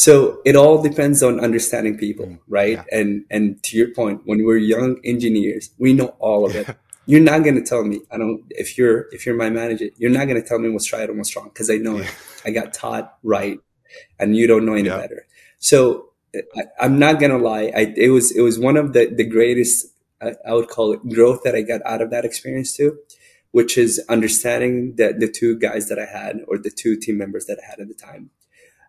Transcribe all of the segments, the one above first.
So it all depends on understanding people, mm, right? Yeah. And and to your point, when we're young engineers, we know all of it. you're not going to tell me I don't. If you're if you're my manager, you're not going to tell me what's right and what's wrong because I know it. I got taught right, and you don't know any yeah. better. So I, am not going to lie. I, it was it was one of the the greatest I, I would call it growth that I got out of that experience too which is understanding that the two guys that I had or the two team members that I had at the time.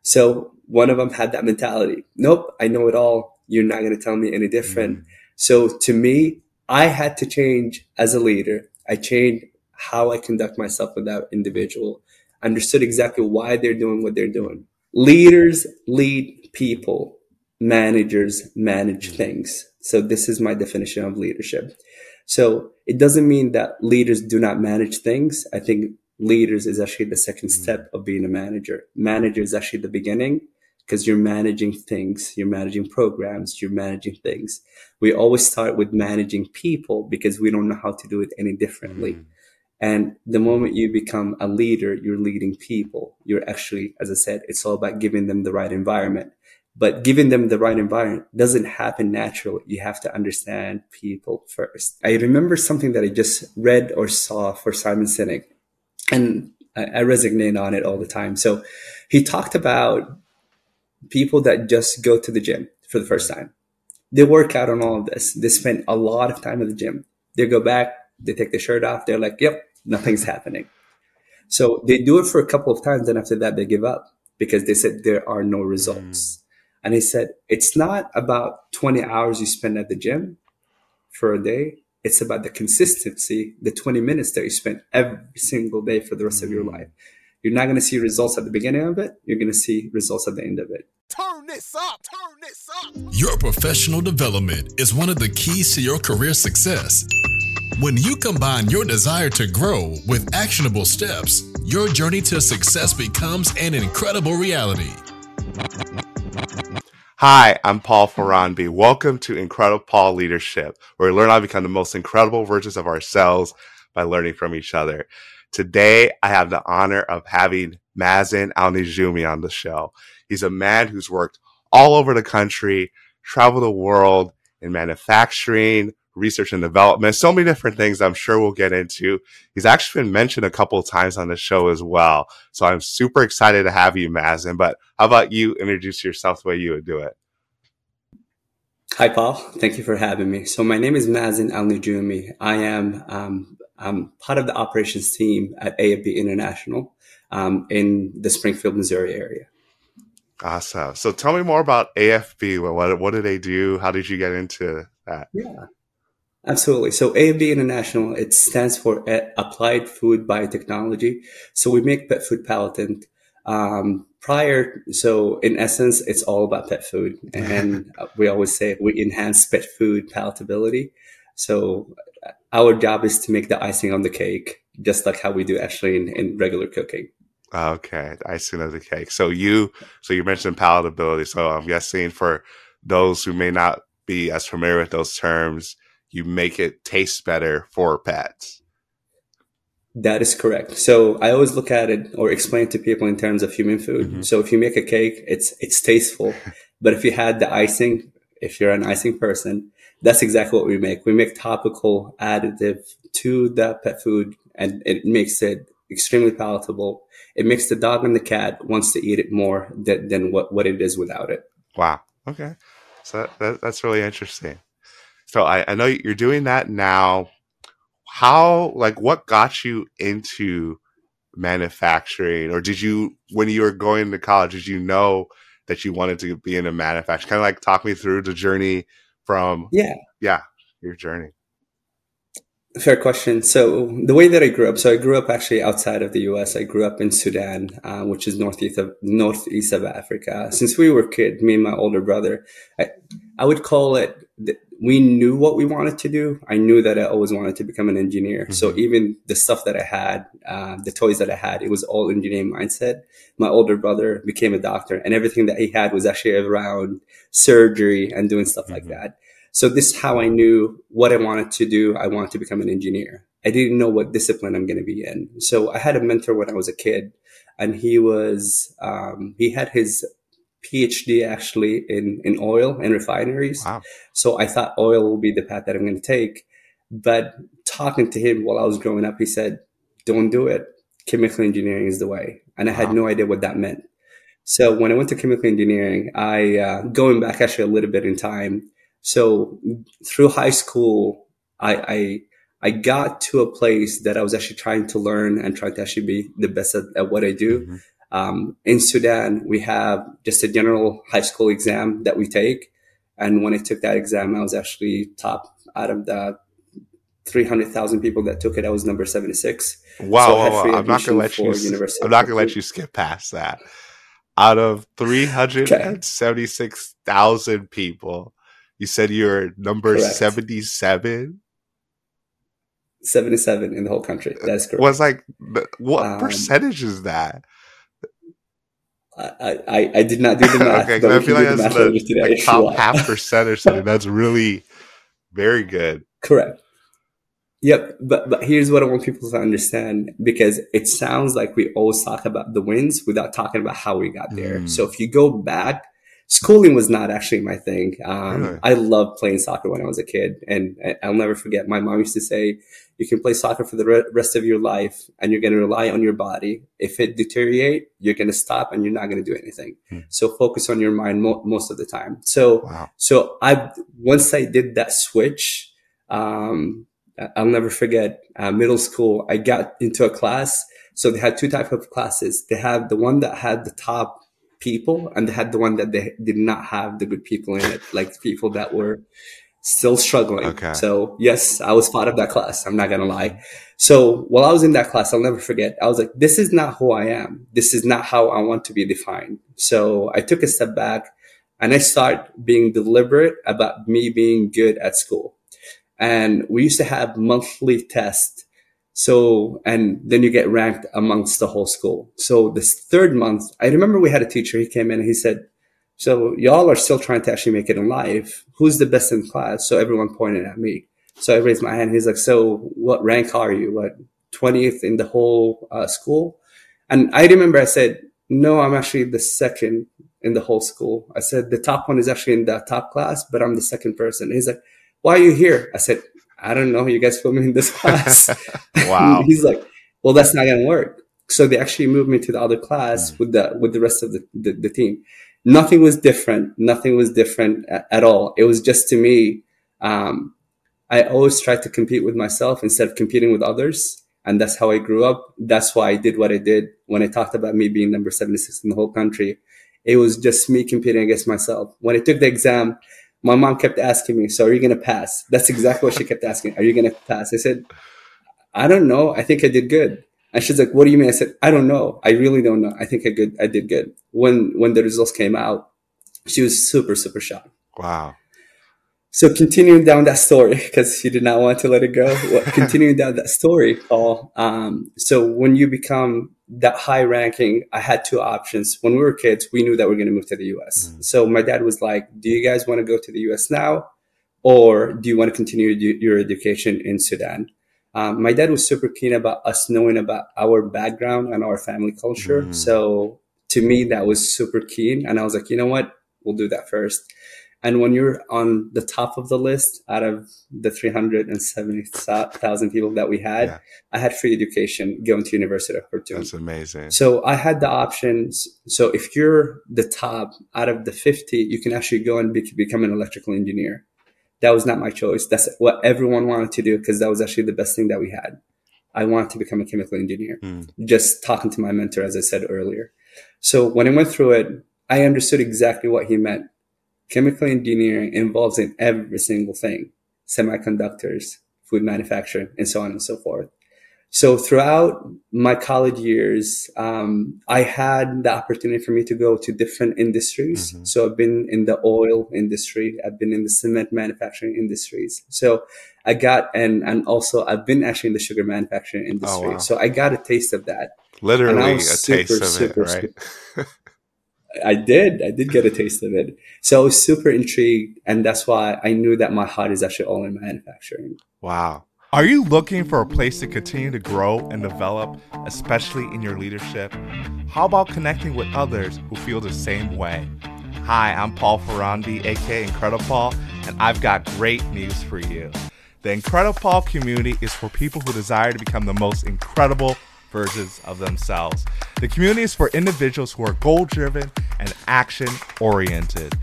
So one of them had that mentality. Nope, I know it all. You're not going to tell me any different. Mm. So to me, I had to change as a leader. I changed how I conduct myself with that individual. Understood exactly why they're doing what they're doing. Leaders lead people. Managers manage things. So this is my definition of leadership. So it doesn't mean that leaders do not manage things. I think leaders is actually the second mm-hmm. step of being a manager. Manager is actually the beginning because you're managing things, you're managing programs, you're managing things. We always start with managing people because we don't know how to do it any differently. Mm. And the moment you become a leader, you're leading people. You're actually, as I said, it's all about giving them the right environment. But giving them the right environment doesn't happen naturally. You have to understand people first. I remember something that I just read or saw for Simon Sinek and I, I resonate on it all the time. So he talked about people that just go to the gym for the first time. They work out on all of this. They spend a lot of time at the gym. They go back, they take the shirt off. They're like, yep, nothing's happening. So they do it for a couple of times. And after that, they give up because they said there are no results. Mm. And he said, it's not about 20 hours you spend at the gym for a day. It's about the consistency, the 20 minutes that you spend every single day for the rest of your mm. life. You're not going to see results at the beginning of it. You're going to see results at the end of it. Turn this up. Turn this up. Your professional development is one of the keys to your career success. When you combine your desire to grow with actionable steps, your journey to success becomes an incredible reality. Hi, I'm Paul Ferranbi. Welcome to IncrediPaul Leadership, where we learn how to become the most incredible versions of ourselves by learning from each other. Today, I have the honor of having Mazzin Alnijoumi on the show. He's a man who's worked all over the country, traveled the world in manufacturing, research and development, so many different things I'm sure we'll get into. He's actually been mentioned a couple of times on the show as well. So I'm super excited to have you, Mazzin. But how about you introduce yourself the way you would do it? Hi, Paul. Thank you for having me. So my name is Mazzin Alnijoumi. I am um, I'm part of the operations team at AFB International um, in the Springfield, Missouri area. Awesome. So tell me more about AFB. What, what do they do? How did you get into that? Yeah. Absolutely. So AFB International, it stands for Applied Food Biotechnology. So we make pet food palatants. Um, prior, so in essence, it's all about pet food. And we always say we enhance pet food palatability. So our job is to make the icing on the cake, just like how we do actually in, in regular cooking. Okay, icing on the cake. So you, so you mentioned palatability. So I'm guessing for those who may not be as familiar with those terms, you make it taste better for pets. That is correct. So I always look at it or explain to people in terms of human food. Mm-hmm. So if you make a cake, it's it's tasteful, but if you had the icing, if you're an icing person, that's exactly what we make. We make topical additive to the pet food, and it makes it extremely palatable. It makes the dog and the cat wants to eat it more than, than what, what it is without it. Wow. Okay. So that, that, that's really interesting. So I, I know you're doing that now. How, like, what got you into manufacturing? Or did you, when you were going to college, did you know that you wanted to be in a manufacturer? Kind of like talk me through the journey from, yeah, yeah, your journey. Fair question. So the way that I grew up, so I grew up actually outside of the U.S. I grew up in Sudan, uh, which is northeast of northeast of Africa. Since we were kids, me and my older brother, I, I would call it we knew what we wanted to do. I knew that I always wanted to become an engineer. Mm-hmm. So even the stuff that I had, uh, the toys that I had, it was all engineering mindset. My older brother became a doctor and everything that he had was actually around surgery and doing stuff mm-hmm. like that. So this is how I knew what I wanted to do. I wanted to become an engineer. I didn't know what discipline I'm going to be in. So I had a mentor when I was a kid and he was, um, he had his PhD actually in, in oil and refineries. Wow. So I thought oil will be the path that I'm going to take. But talking to him while I was growing up, he said, don't do it. Chemical engineering is the way. And I wow. had no idea what that meant. So when I went to chemical engineering, I, uh, going back actually a little bit in time. So through high school, I, I, I got to a place that I was actually trying to learn and trying to actually be the best at, at what I do. Mm-hmm. Um, in Sudan, we have just a general high school exam that we take. And when I took that exam, I was actually top out of the 300,000 people that took it. I was number 76. Wow. So wow, wow. I'm not going to let you, I'm not going to let you skip past that. Out of 376,000 okay. people, you said you're number Correct. 77? 77 in the whole country. That's correct. Was like, what um, percentage is that? I, I, I, did not do the math. okay, I feel like that's the, the like top half percent or something. That's really very good. Correct. Yep, but but here's what I want people to understand because it sounds like we always talk about the wins without talking about how we got there. Mm. So if you go back schooling was not actually my thing. Um, really? I loved playing soccer when I was a kid, and I'll never forget. My mom used to say, "You can play soccer for the rest of your life, and you're going to rely on your body. If it deteriorate, you're going to stop, and you're not going to do anything. Hmm. So focus on your mind mo- most of the time." So, wow. so I once I did that switch. Um, I'll never forget uh, middle school. I got into a class. So they had two type of classes. They had the one that had the top people and they had the one that they did not have the good people in it, like people that were still struggling. Okay. So yes, I was part of that class. I'm not going to lie. So while I was in that class, I'll never forget. I was like, this is not who I am. This is not how I want to be defined. So I took a step back and I started being deliberate about me being good at school. And we used to have monthly tests so, and then you get ranked amongst the whole school. So this third month, I remember we had a teacher, he came in and he said, so y'all are still trying to actually make it in life. Who's the best in class? So everyone pointed at me. So I raised my hand. He's like, so what rank are you? What 20th in the whole uh, school? And I remember I said, no, I'm actually the second in the whole school. I said, the top one is actually in the top class, but I'm the second person. He's like, why are you here? I said, I don't know. You guys put me in this class. wow. he's like, well, that's not going to work. So they actually moved me to the other class mm. with the, with the rest of the, the, the, team. Nothing was different. Nothing was different at, at all. It was just to me, um, I always tried to compete with myself instead of competing with others. And that's how I grew up. That's why I did what I did. When I talked about me being number 76 in the whole country, it was just me competing against myself. When I took the exam, my mom kept asking me, "So are you going to pass?" That's exactly what she kept asking. Are you going to pass? I said, "I don't know. I think I did good." And she's like, "What do you mean?" I said, "I don't know. I really don't know. I think I good. I did good." When when the results came out, she was super super shocked. Wow. So continuing down that story, because she did not want to let it go. continuing down that story, Paul. Um, so when you become that high ranking, I had two options. When we were kids, we knew that we are going to move to the US. Mm-hmm. So my dad was like, do you guys want to go to the US now? Or do you want to continue your education in Sudan? Um, my dad was super keen about us knowing about our background and our family culture. Mm-hmm. So to me, that was super keen. And I was like, you know what? We'll do that first. And when you're on the top of the list out of the 370,000 people that we had, yeah. I had free education going to University of Khartoum. That's amazing. So I had the options. So if you're the top out of the 50, you can actually go and be, become an electrical engineer. That was not my choice. That's what everyone wanted to do because that was actually the best thing that we had. I wanted to become a chemical engineer. Mm. Just talking to my mentor, as I said earlier. So when I went through it, I understood exactly what he meant Chemical engineering involves in every single thing, semiconductors, food manufacturing, and so on and so forth. So throughout my college years, um, I had the opportunity for me to go to different industries. Mm-hmm. So I've been in the oil industry. I've been in the cement manufacturing industries. So I got, and, and also I've been actually in the sugar manufacturing industry. Oh, wow. So I got a taste of that. Literally a super, taste of super, it, right? I did. I did get a taste of it. So I was super intrigued. And that's why I knew that my heart is actually all in manufacturing. Wow. Are you looking for a place to continue to grow and develop, especially in your leadership? How about connecting with others who feel the same way? Hi, I'm Paul Ferrandi, aka Incredible Paul, and I've got great news for you. The IncrediPaul community is for people who desire to become the most incredible versions of themselves. The community is for individuals who are goal driven and action oriented.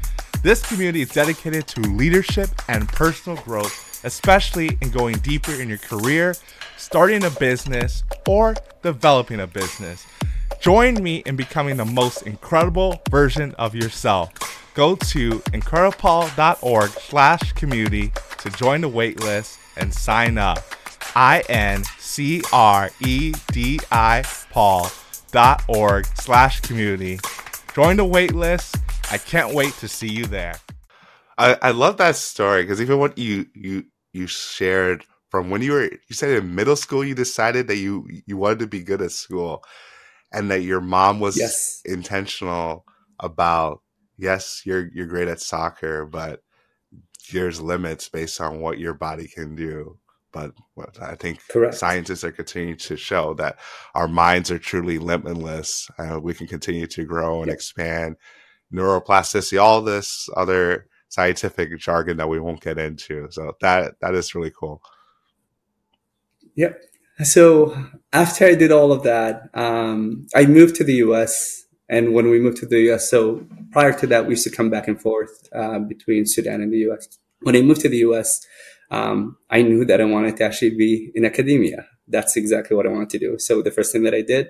This community is dedicated to leadership and personal growth, especially in going deeper in your career, starting a business, or developing a business. Join me in becoming the most incredible version of yourself. Go to incredipaul.org slash community to join the waitlist and sign up. I-N-C-R-E-D-I Paul dot org slash community. Join the waitlist. I can't wait to see you there. I, I love that story because even what you you you shared from when you were you said in middle school you decided that you you wanted to be good at school and that your mom was yes. intentional about yes you're you're great at soccer but there's limits based on what your body can do but I think Correct. scientists are continuing to show that our minds are truly limitless. Uh, we can continue to grow and expand neuroplasticity, all this other scientific jargon that we won't get into. So that that is really cool. Yep. So after I did all of that, um, I moved to the U.S. And when we moved to the U.S., so prior to that, we used to come back and forth uh, between Sudan and the U.S. When I moved to the U.S., um, I knew that I wanted to actually be in academia. That's exactly what I wanted to do. So the first thing that I did,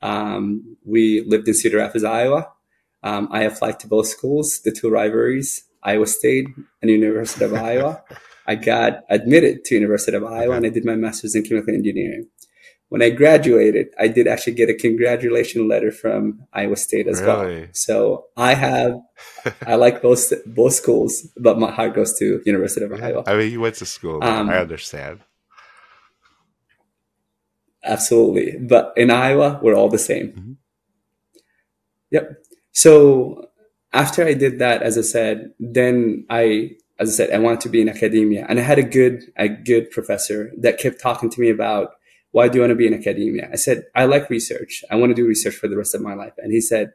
um, we lived in Cedar Rapids, Iowa. Um, I applied to both schools, the two rivalries, Iowa State and University of Iowa. I got admitted to University of Iowa and I did my master's in chemical engineering. When I graduated, I did actually get a congratulation letter from Iowa State as really? well. So I have, I like both both schools, but my heart goes to University of Iowa. I mean, you went to school. Um, I understand. Absolutely, but in Iowa, we're all the same. Mm-hmm. Yep. So after I did that, as I said, then I as I said, I wanted to be in academia, and I had a good a good professor that kept talking to me about why do you want to be in academia? I said I like research. I want to do research for the rest of my life. And he said,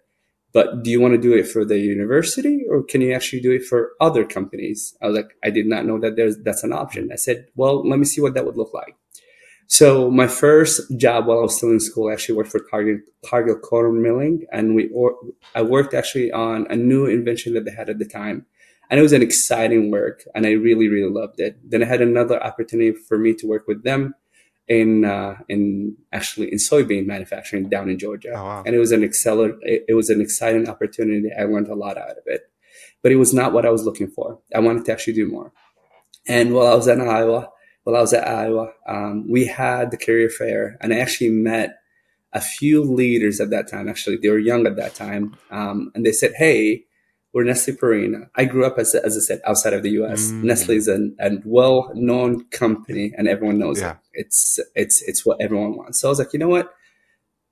but do you want to do it for the university or can you actually do it for other companies? I was like, I did not know that there's that's an option. I said, well, let me see what that would look like. So my first job while I was still in school, I actually worked for Cargill, Cargill Corn Milling, and we or, I worked actually on a new invention that they had at the time and it was an exciting work and i really really loved it then i had another opportunity for me to work with them in uh, in actually in soybean manufacturing down in georgia. Oh, wow. and it was an acceler- it, it was an exciting opportunity. I learned a lot out of it. But it was not what i was looking for. I wanted to actually do more. And while i was in iowa while i was at iowa um, we had the career fair and i actually met a few leaders at that time. Actually they were young at that time. Um, and they said hey we're Nestle Purina. I grew up, as, as I said, outside of the US. Mm. Nestle is a, a well known company and everyone knows yeah. it. It's, it's, it's what everyone wants. So I was like, you know what?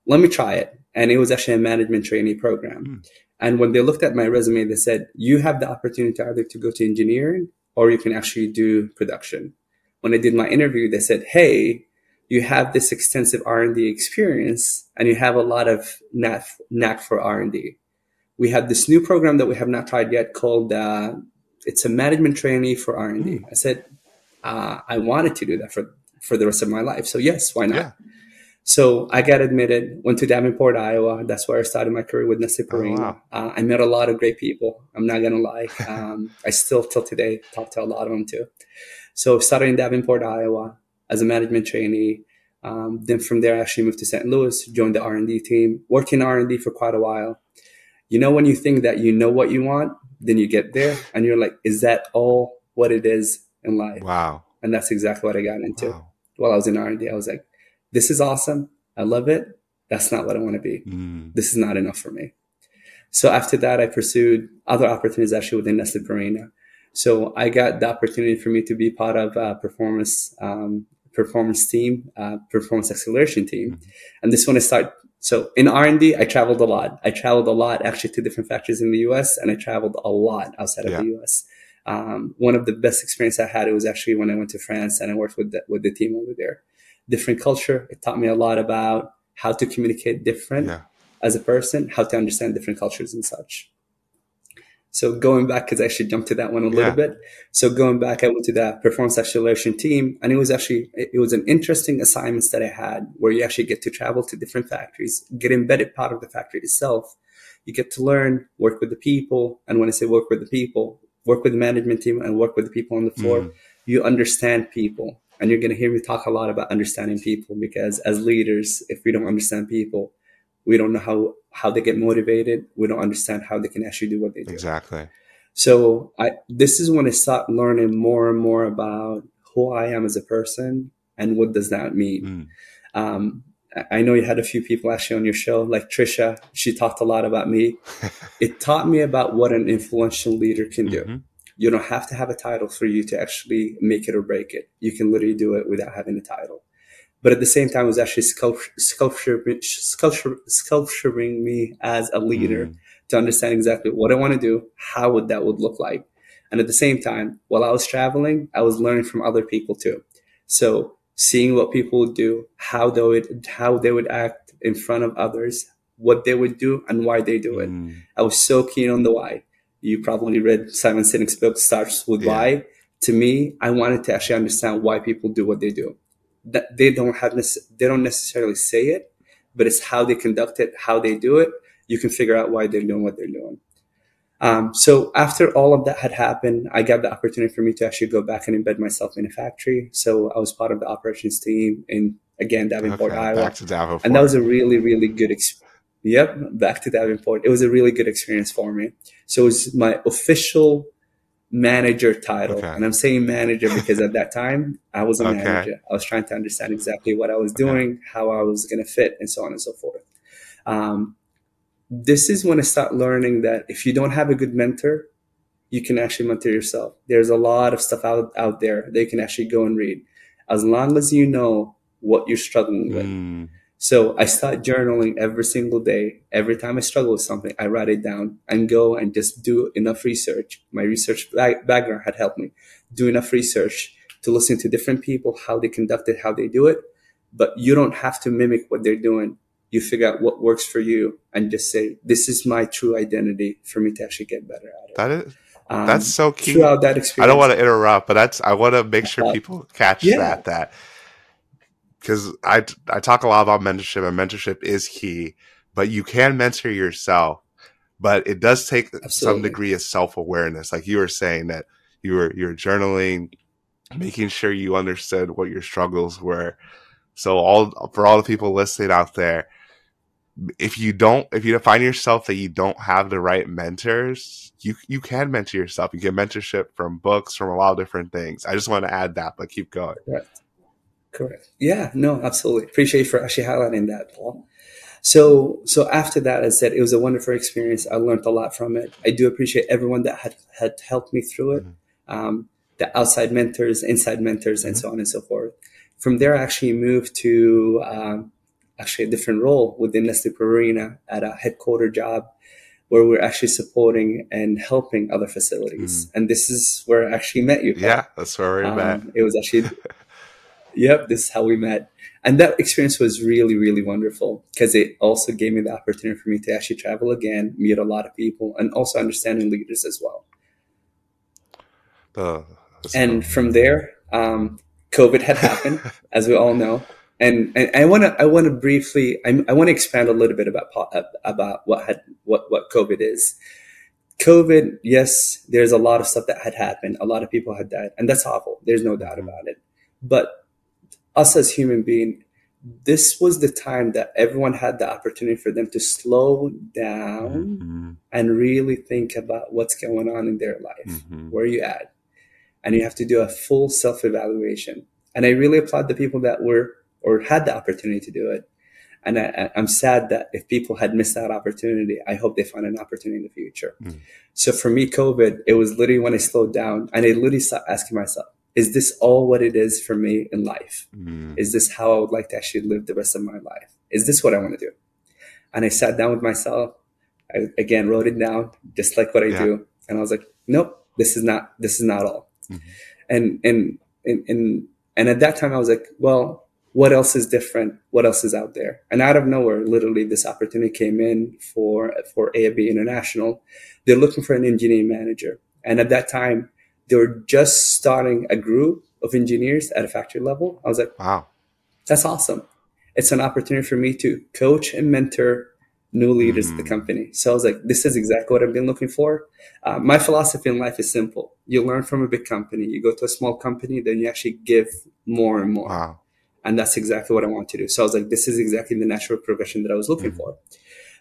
Let me try it. And it was actually a management trainee program. Mm. And when they looked at my resume, they said, you have the opportunity either to go to engineering or you can actually do production. When I did my interview, they said, Hey, you have this extensive R&D experience and you have a lot of knack, knack for R&D we had this new program that we have not tried yet called uh, it's a management trainee for r&d mm. i said uh, i wanted to do that for for the rest of my life. So yes why not? Yeah. so i got admitted went to davenport iowa. That's where i started my career with nestle Purina. Oh, wow. uh, i met a lot of great people. I'm not gonna lie. Um, i still till today talk to a lot of them too. So started in davenport iowa as a management trainee. Um, then from there i actually moved to st louis joined the r&d team worked in r&d for quite a while you know when you think that you know what you want then you get there and you're like is that all what it is in life wow and that's exactly what i got into wow. while i was in r&d i was like this is awesome i love it that's not what i want to be mm. this is not enough for me so after that i pursued other opportunities actually within nestle Purina. so i got the opportunity for me to be part of a performance um, performance team uh, performance acceleration team mm-hmm. and this one i start so in R&D, I traveled a lot. I traveled a lot actually to different factories in the US and I traveled a lot outside of yeah. the US. Um, one of the best experience I had, it was actually when I went to France and I worked with the, with the team over there. Different culture. It taught me a lot about how to communicate different yeah. as a person, how to understand different cultures and such. So going back, because I should jump to that one a little yeah. bit. So going back, I went to the performance acceleration team, and it was actually it was an interesting assignments that I had where you actually get to travel to different factories, get embedded part of the factory itself. You get to learn, work with the people, and when I say work with the people, work with the management team and work with the people on the floor. Mm. You understand people, and you're going to hear me talk a lot about understanding people because as leaders, if we don't understand people, we don't know how how they get motivated. We don't understand how they can actually do what they do. Exactly. So I this is when I start learning more and more about who I am as a person and what does that mean. Mm. Um, I know you had a few people actually on your show, like Trisha. She talked a lot about me. it taught me about what an influential leader can do. Mm-hmm. You don't have to have a title for you to actually make it or break it. You can literally do it without having a title but at the same time, it was actually sculpture, sculpture, sculpture, sculpturing me as a leader mm. to understand exactly what I want to do, how would that would look like. And at the same time, while I was traveling, I was learning from other people too. So seeing what people would do, how they would, how they would act in front of others, what they would do and why they do it. Mm. I was so keen on the why. You probably read Simon Sinek's book starts with yeah. why. To me, I wanted to actually understand why people do what they do that they don't have they don't necessarily say it, but it's how they conduct it, how they do it. You can figure out why they're doing what they're doing. Um, so after all of that had happened, I got the opportunity for me to actually go back and embed myself in a factory. So I was part of the operations team in again Davenport, okay, Iowa, Davenport. and that was a really really good experience. Yep, back to Davenport. It was a really good experience for me. So it was my official manager title. Okay. And I'm saying manager because at that time I was a okay. manager. I was trying to understand exactly what I was doing, okay. how I was going to fit, and so on and so forth. Um, this is when I start learning that if you don't have a good mentor, you can actually mentor yourself. There's a lot of stuff out, out there that you can actually go and read. As long as you know what you're struggling with. Mm. So I start journaling every single day. Every time I struggle with something, I write it down and go and just do enough research. My research background had helped me do enough research to listen to different people, how they conduct it, how they do it. But you don't have to mimic what they're doing. You figure out what works for you and just say, this is my true identity for me to actually get better at it. That is, um, that's so key. Throughout that experience. I don't want to interrupt, but that's, I want to make sure uh, people catch yeah. that, that because I I talk a lot about mentorship and mentorship is key, but you can mentor yourself, but it does take Absolutely. some degree of self awareness. Like you were saying that you were you're journaling, making sure you understood what your struggles were. So all for all the people listening out there, if you don't if you find yourself that you don't have the right mentors, you you can mentor yourself. You get mentorship from books, from a lot of different things. I just want to add that, but keep going. Correct. Yeah, no, absolutely. Appreciate you for actually highlighting that, Paul. So, so after that, I said it was a wonderful experience. I learned a lot from it. I do appreciate everyone that had had helped me through it. Mm-hmm. Um, the outside mentors, inside mentors, and mm-hmm. so on and so forth. From there, I actually moved to um, actually a different role within Nestle Purina at a headquarter job where we're actually supporting and helping other facilities. Mm. And this is where I actually met you. Yeah, that's where we um, met. It was actually yep, this is how we met. And that experience was really, really wonderful because it also gave me the opportunity for me to actually travel again, meet a lot of people, and also understanding leaders as well. And from there, um, COVID had happened, as we all know. And, and I want to I want to briefly I, I want to expand a little bit about about what had what what COVID is. COVID, yes, there's a lot of stuff that had happened. A lot of people had died, and that's awful. There's no doubt about it. But us as human being, this was the time that everyone had the opportunity for them to slow down mm-hmm. and really think about what's going on in their life. Mm-hmm. Where you at? And you have to do a full self evaluation. And I really applaud the people that were or had the opportunity to do it. And I, am sad that if people had missed that opportunity, I hope they find an opportunity in the future. Mm. So for me, COVID, it was literally when I slowed down and I literally started asking myself, is this all what it is for me in life? Mm. Is this how I would like to actually live the rest of my life? Is this what I want to do? And I sat down with myself. I again wrote it down, just like what I yeah. do. And I was like, nope, this is not, this is not all. Mm-hmm. And, and, and, and, and at that time I was like, well, what else is different? What else is out there? And out of nowhere, literally, this opportunity came in for for AFB International. They're looking for an engineering manager, and at that time, they were just starting a group of engineers at a factory level. I was like, wow, that's awesome. It's an opportunity for me to coach and mentor new leaders mm-hmm. the company. So I was like, this is exactly what I've been looking for. Uh, my philosophy in life is simple. You learn from a big company, you go to a small company, then you actually give more and more. Wow. And that's exactly what I want to do. So I was like, this is exactly the natural progression that I was looking mm-hmm. for.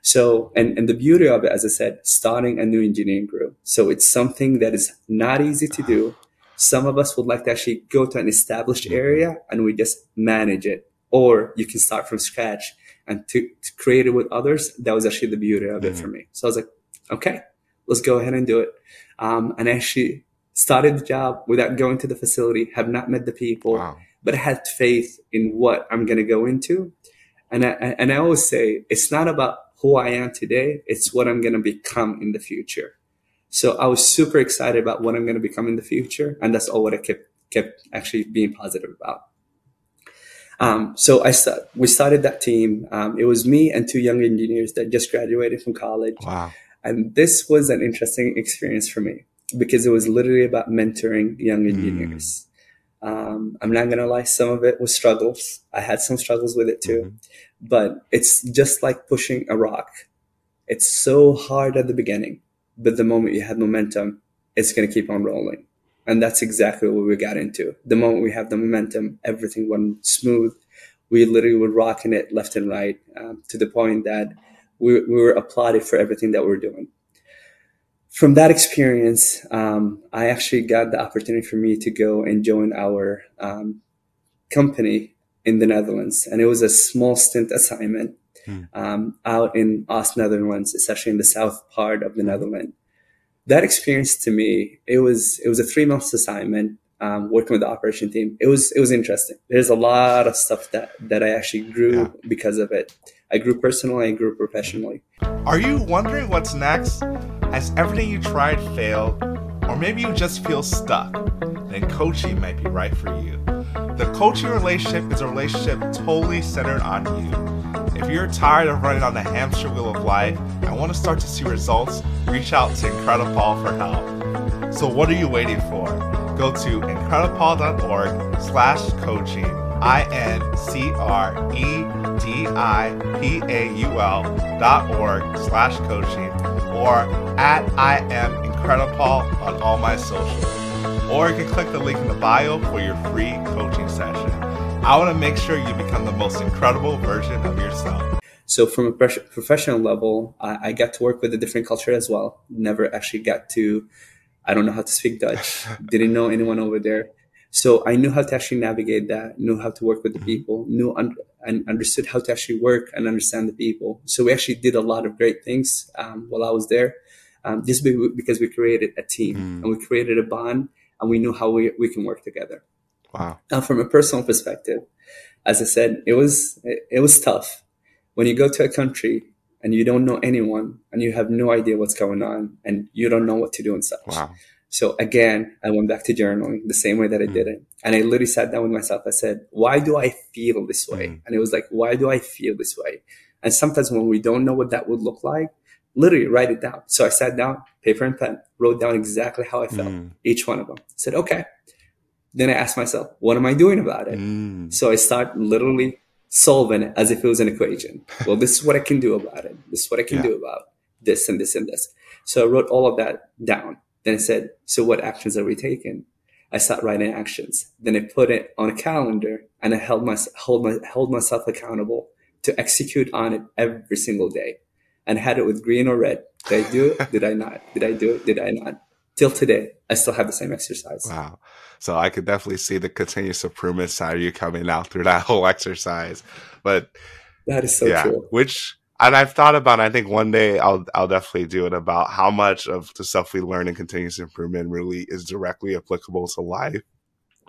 So, and, and the beauty of it, as I said, starting a new engineering group. So it's something that is not easy to do. Some of us would like to actually go to an established mm-hmm. area and we just manage it. Or you can start from scratch and to, to create it with others, that was actually the beauty of it mm-hmm. for me. So I was like, okay, let's go ahead and do it. Um, and I actually started the job without going to the facility, have not met the people, wow. but I had faith in what I'm going to go into. And I, and I always say, it's not about who I am today. It's what I'm going to become in the future. So I was super excited about what I'm going to become in the future. And that's all what I kept, kept actually being positive about. Um, so I st- we started that team. Um, it was me and two young engineers that just graduated from college. Wow. And this was an interesting experience for me because it was literally about mentoring young hmm. engineers. Um, I'm not going to lie, some of it was struggles. I had some struggles with it too, mm-hmm. but it's just like pushing a rock. It's so hard at the beginning, but the moment you have momentum, it's going to keep on rolling. And that's exactly what we got into. The moment we have the momentum, everything went smooth. We literally were rocking it left and right um, to the point that we, we were applauded for everything that we're doing. From that experience, um, I actually got the opportunity for me to go and join our um, company in the Netherlands. And it was a small stint assignment hmm. um, out in Oost Netherlands, especially in the south part of the Netherlands that experience to me, it was it was a three months assignment um, working with the operation team. It was it was interesting. There's a lot of stuff that that I actually grew yeah. because of it. I grew personally, I grew professionally. Are you wondering what's next? Has everything you tried failed? Or maybe you just feel stuck? Then coaching might be right for you. The coaching relationship is a relationship totally centered on you. If you're tired of running on the hamster wheel of life and want to start to see results, reach out to IncrediPaul for help. So what are you waiting for? Go to incredipaul.org slash coaching, I-N-C-R-E-D-I-P-A-U-L dot org slash coaching, or at I am IncrediPaul on all my socials. Or you can click the link in the bio for your free coaching session. I want to make sure you become the most incredible version of yourself. So from a professional level, I, I, got to work with a different culture as well. Never actually got to, I don't know how to speak Dutch. Didn't know anyone over there. So I knew how to actually navigate that, knew how to work with the mm-hmm. people, knew un- and understood how to actually work and understand the people. So we actually did a lot of great things um, while I was there. Um, just because we created a team mm. and we created a bond and we knew how we, we can work together. Wow. Now, from a personal perspective, as I said, it was, it, it was tough when you go to a country and you don't know anyone and you have no idea what's going on and you don't know what to do and such. Wow. So again, I went back to journaling the same way that I mm. did it. And I literally sat down with myself. I said, why do I feel this way? Mm. And it was like, why do I feel this way? And sometimes when we don't know what that would look like, literally write it down. So I sat down, paper and pen, wrote down exactly how I felt, mm. each one of them. I said, okay. Then I asked myself, what am I doing about it? Mm. So I start literally solving it as if it was an equation. Well, this is what I can do about it. This is what I can yeah. do about this and this and this. So I wrote all of that down. Then I said, so what actions are we taking? I start writing actions. Then I put it on a calendar and I held my, hold my, held myself accountable to execute on it every single day and had it with green or red. Did I do it? Did I not? Did I do it? Did I not? Till today, I still have the same exercise. Wow. So I could definitely see the continuous improvement side of you coming out through that whole exercise. But that is so yeah, true. Which and I've thought about. I think one day I'll I'll definitely do it about how much of the stuff we learn in continuous improvement really is directly applicable to life.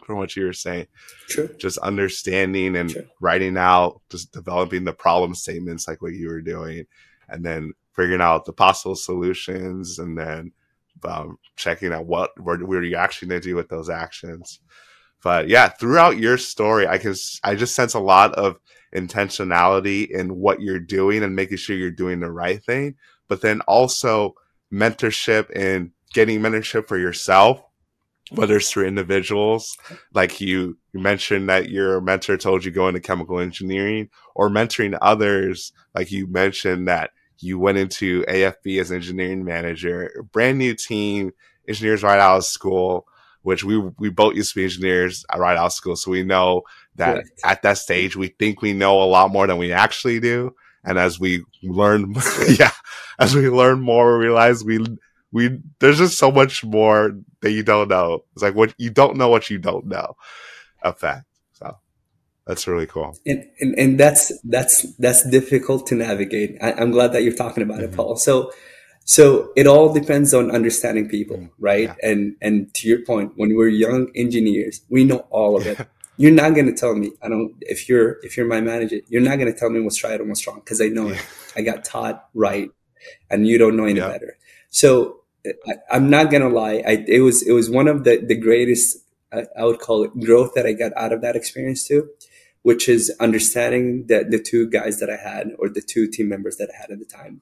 From what you were saying, true. Just understanding and true. writing out, just developing the problem statements like what you were doing, and then figuring out the possible solutions, and then um, checking out what were, were you actually going to do with those actions. But yeah, throughout your story, I can I just sense a lot of intentionality in what you're doing and making sure you're doing the right thing, but then also mentorship and getting mentorship for yourself, whether it's through individuals, like you, you mentioned that your mentor told you go into chemical engineering or mentoring others, like you mentioned that you went into AFB as an engineering manager, brand new team, engineers right out of school, which we we both used to be engineers right out of school, so we know that Correct. at that stage we think we know a lot more than we actually do. And as we learn, yeah, as we learn more, we realize we we there's just so much more that you don't know. It's like what you don't know what you don't know effect. So that's really cool. And, and and, that's that's that's difficult to navigate. I, am glad that you're talking about mm-hmm. it, Paul. So so it all depends on understanding people, mm-hmm. right? Yeah. And and to your point, when we're young engineers, we know all of it. you're not going to tell me i don't if you're if you're my manager you're not going to tell me what's right and what's wrong because i know it. I got taught right and you don't know any yeah. better. So I, am not going to lie I, it was it was one of the the greatest I, I would call it growth that i got out of that experience too which is understanding that the two guys that i had or the two team members that i had at the time.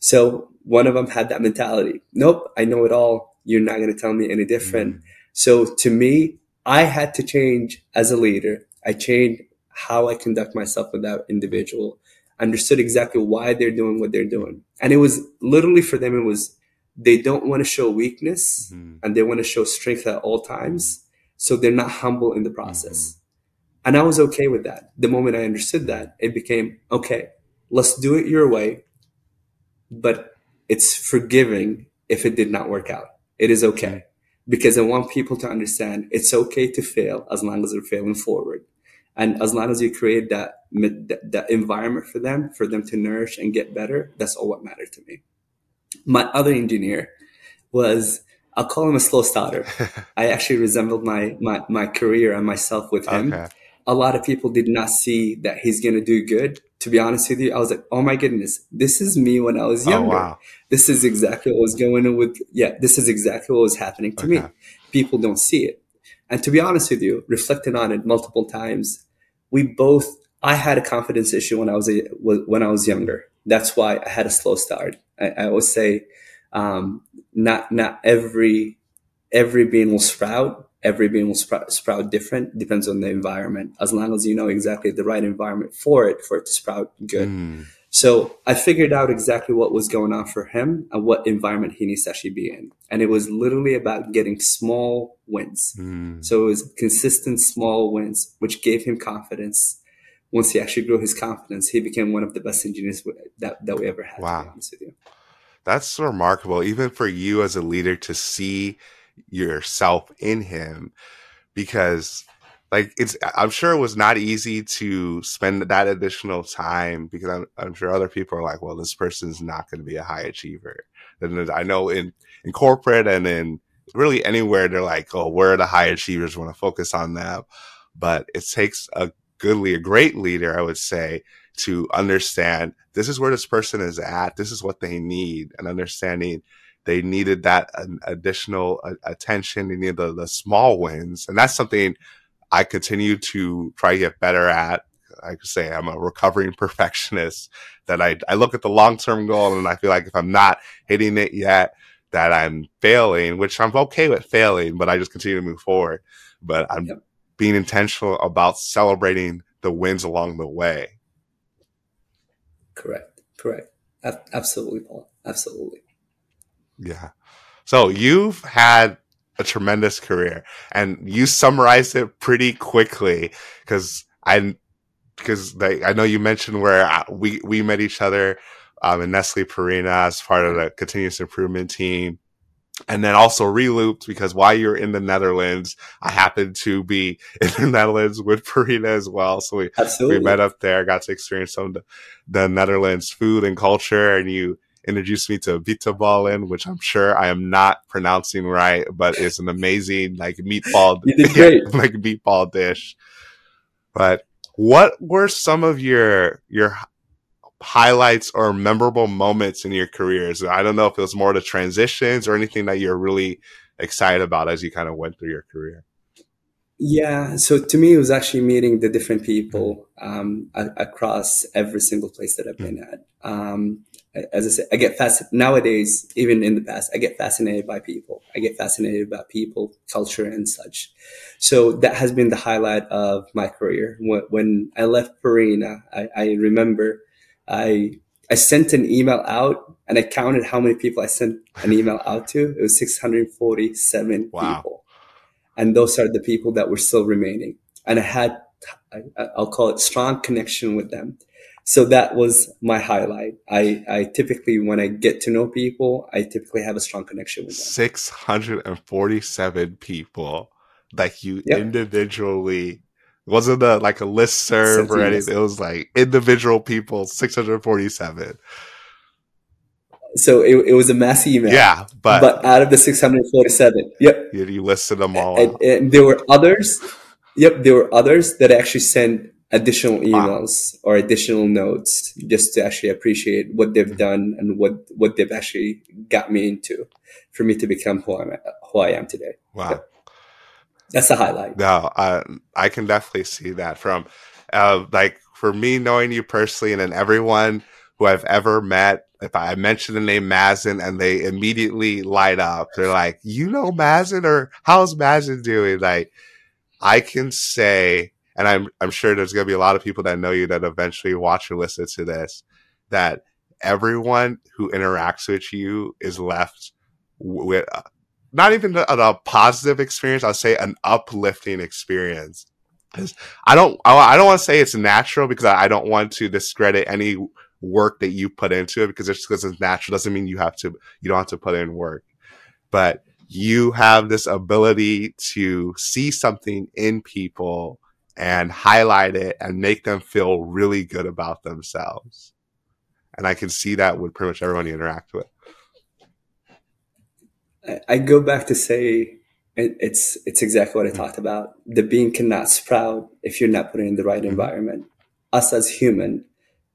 So one of them had that mentality nope i know it all. You're not going to tell me any different. Mm. so to me I had to change as a leader. I changed how I conduct myself with that individual, understood exactly why they're doing what they're doing. And it was literally for them, it was they don't want to show weakness mm-hmm. and they want to show strength at all times. So they're not humble in the process. Mm-hmm. And I was okay with that. The moment I understood that, it became okay, let's do it your way, but it's forgiving if it did not work out. It is okay. Because I want people to understand it's okay to fail as long as they're failing forward. And as long as you create that, that environment for them, for them to nourish and get better, that's all what mattered to me. My other engineer was, I'll call him a slow starter. I actually resembled my, my, my career and myself with him. Okay. A lot of people did not see that he's going to do good to be honest with you, I was like, oh my goodness, this is me when I was oh, younger. Oh, wow. This is exactly what was going on with, yeah, this is exactly what was happening to okay. me. People don't see it. And to be honest with you, reflecting on it multiple times, we both, I had a confidence issue when I was, a, when I was younger. That's why I had a slow start. I, I always say, um, not, not every, every bean will sprout every bean will sprout, sprout different depends on the environment. As long as you know exactly the right environment for it for it to sprout good. Mm. so i figured out exactly what was going on for him and what environment he needs to actually be in. And it was literally about getting small wins. Mm. so it was consistent small wins which gave him confidence. Once he actually grew his confidence he became one of the best engineers that, that we ever had wow. that's remarkable even for you as a leader to see yourself in him because like it's i'm sure it was not easy to spend that additional time because i'm, I'm sure other people are like well this person's not going to be a high achiever. And i know in in corporate and in really anywhere they're like oh where are the high achievers want to focus on that but it takes a goodly a great leader i would say to understand this is where this person is at this is what they need and understanding they needed that additional attention. They needed the, the small wins. And that's something I continue to try to get better at. I could say I'm a recovering perfectionist that I, I look at the long term goal and I feel like if I'm not hitting it yet, that I'm failing, which I'm okay with failing, but I just continue to move forward. But I'm yep. being intentional about celebrating the wins along the way. Correct. Correct. Absolutely, Paul. Absolutely. Yeah. So you've had a tremendous career and you summarized it pretty quickly because I, because I know you mentioned where uh, we, we met each other um, in Nestle Purina as part of the continuous improvement team. And then also relooped because while you're in the Netherlands, I happened to be in the Netherlands with Purina as well. So we, Absolutely. we met up there, got to experience some of the, the Netherlands food and culture and you, introduced me to bitterballen, which I'm sure I am not pronouncing right, but it's an amazing like meatball, like meatball dish. But what were some of your your highlights or memorable moments in your careers? I don't know if it was more the transitions or anything that you're really excited about as you kind of went through your career. Yeah, so to me, it was actually meeting the different people um, across every single place that I've been at. Um, as I said, I get fascinated nowadays, even in the past, I get fascinated by people. I get fascinated about people, culture, and such. So that has been the highlight of my career. When, I left Purina, I, I remember I I sent an email out and I counted how many people I sent an email out to. It was 647 wow. people. And those are the people that were still remaining. And I had, I, will call it strong connection with them. So that was my highlight. I, I typically, when I get to know people, I typically have a strong connection with them. 647 people that you yep. individually wasn't a like a list serve or anything. It was like individual people, 647. So it, it was a mass email. Yeah, but but out of the 647, yep, you, you listed them all. And, and, there were others. Yep, there were others that actually sent additional emails wow. or additional notes just to actually appreciate what they've done and what what they've actually got me into for me to become who I'm who I am today. Wow. Yep. That's a highlight. No, I I can definitely see that from uh, like for me knowing you personally and then everyone who I've ever met. If I mention the name Mazzin and they immediately light up, they're like, "You know Mazzin, or how's Mazzin doing?" Like, I can say, and I'm I'm sure there's gonna be a lot of people that know you that eventually watch or listen to this, that everyone who interacts with you is left with uh, not even a, a positive experience. I'll say an uplifting experience. Because I don't, I don't want to say it's natural because I don't want to discredit any work that you put into it because just because it's natural doesn't mean you have to, you don't have to put in work. But you have this ability to see something in people and highlight it and make them feel really good about themselves. And I can see that with pretty much everyone you interact with. I go back to say it, it's it's exactly what I talked about. The bean cannot sprout if you're not putting in the right mm-hmm. environment. Us as human,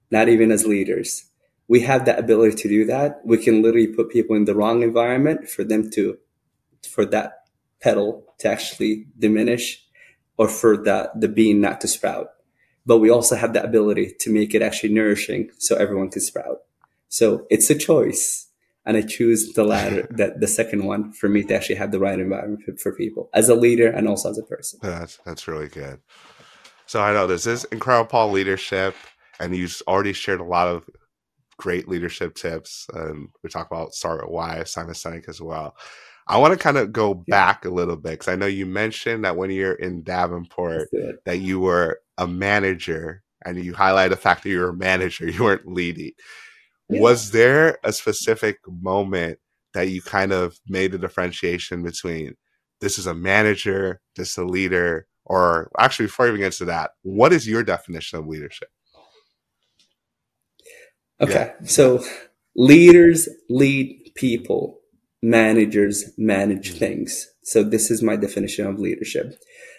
not even as leaders, we have that ability to do that. We can literally put people in the wrong environment for them to, for that petal to actually diminish, or for that the bean not to sprout. But we also have the ability to make it actually nourishing so everyone can sprout. So it's a choice and I choose the latter, that the second one, for me to actually have the right environment for, for people as a leader and also as a person. That's that's really good. So I know this is IncrediPaul leadership, and you've already shared a lot of great leadership tips. And we talk about start with why, Simon Sinek as well. I want to kind of go back a little bit because I know you mentioned that when you're in Davenport that you were a manager and you highlight the fact that you were a manager, you weren't leading. Was there a specific moment that you kind of made the differentiation between this is a manager, this is a leader, or actually before you even get to that, what is your definition of leadership? Okay. Yeah. So leaders lead people, managers manage mm-hmm. things. So this is my definition of leadership.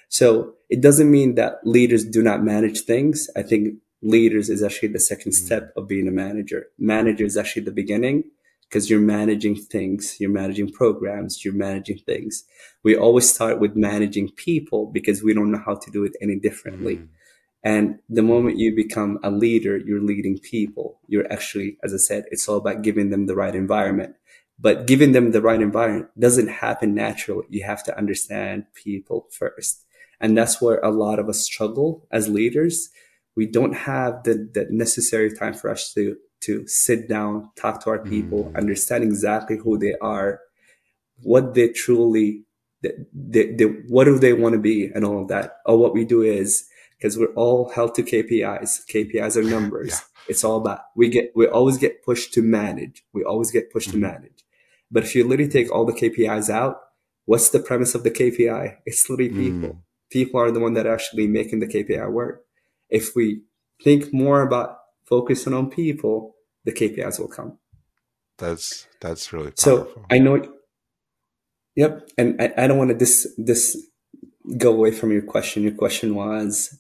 So it doesn't mean that leaders do not manage things. I think leaders is actually the second mm-hmm. step of being a manager. Manager is actually the beginning because you're managing things, you're managing programs, you're managing things. We always start with managing people because we don't know how to do it any differently. Mm. And the moment you become a leader, you're leading people. You're actually, as I said, it's all about giving them the right environment. But giving them the right environment doesn't happen naturally. You have to understand people first. And that's where a lot of us struggle as leaders we don't have the, the necessary time for us to to sit down, talk to our people, mm. understand exactly who they are, what they truly, they, they, what do they want to be, and all of that. Or what we do is because we're all held to KPIs. KPIs are numbers. yeah. It's all about we get we always get pushed to manage. We always get pushed mm. to mm-hmm. manage. But if you literally take all the KPIs out, what's the premise of the KPI? It's literally people. Mm. People are the one that are actually making the KPI work if we think more about focusing on people, the KPIs will come. That's that's really powerful. so. I know. Yep, and I, I don't want to this this go away from your question. Your question was,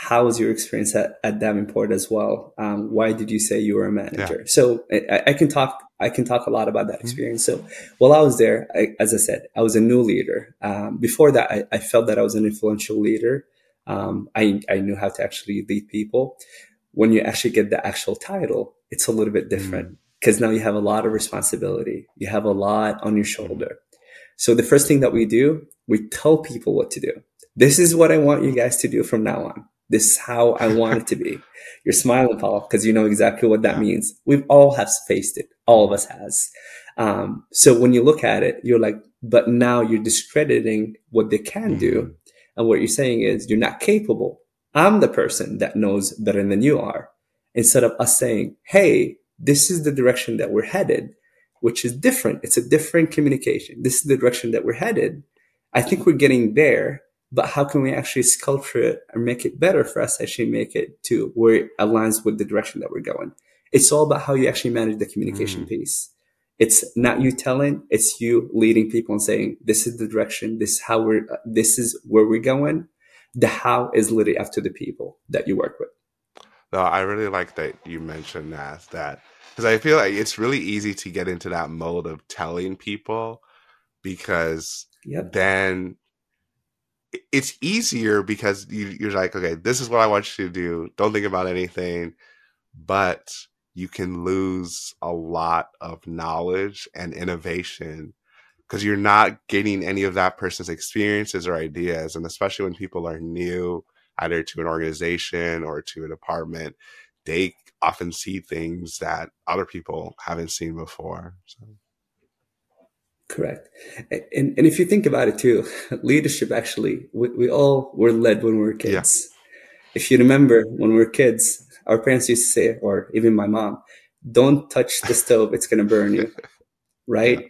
how was your experience at, at Davenport as well? Um, why did you say you were a manager? Yeah. So I, I, can talk, I can talk a lot about that mm-hmm. experience. Mm-hmm. So while I was there, I, as I said, I was a new leader. Um, before that, I, I, felt that I was an influential leader. Um, I, I knew how to actually lead people. When you actually get the actual title, it's a little bit different because mm-hmm. now you have a lot of responsibility. You have a lot on your shoulder. So the first thing that we do, we tell people what to do. This is what I want you guys to do from now on. This is how I want it to be. You're smiling, Paul, because you know exactly what that means. We've all have faced it. All of us has. Um, so when you look at it, you're like, but now you're discrediting what they can mm-hmm. do. And what you're saying is you're not capable. I'm the person that knows better than you are. Instead of us saying, Hey, this is the direction that we're headed, which is different. It's a different communication. This is the direction that we're headed. I think we're getting there but how can we actually sculpture it and make it better for us to actually make it to where it aligns with the direction that we're going it's all about how you actually manage the communication mm. piece it's not you telling it's you leading people and saying this is the direction this is how we're this is where we're going the how is literally up to the people that you work with no i really like that you mentioned that that because i feel like it's really easy to get into that mode of telling people because yep. then it's easier because you, you're like, okay, this is what I want you to do. Don't think about anything. But you can lose a lot of knowledge and innovation because you're not getting any of that person's experiences or ideas. And especially when people are new, either to an organization or to a department, they often see things that other people haven't seen before. So. Correct. And, and if you think about it too, leadership actually, we, we all were led when we were kids. Yeah. If you remember when we were kids, our parents used to say, or even my mom, don't touch the stove, it's going to burn you. Right? Yeah.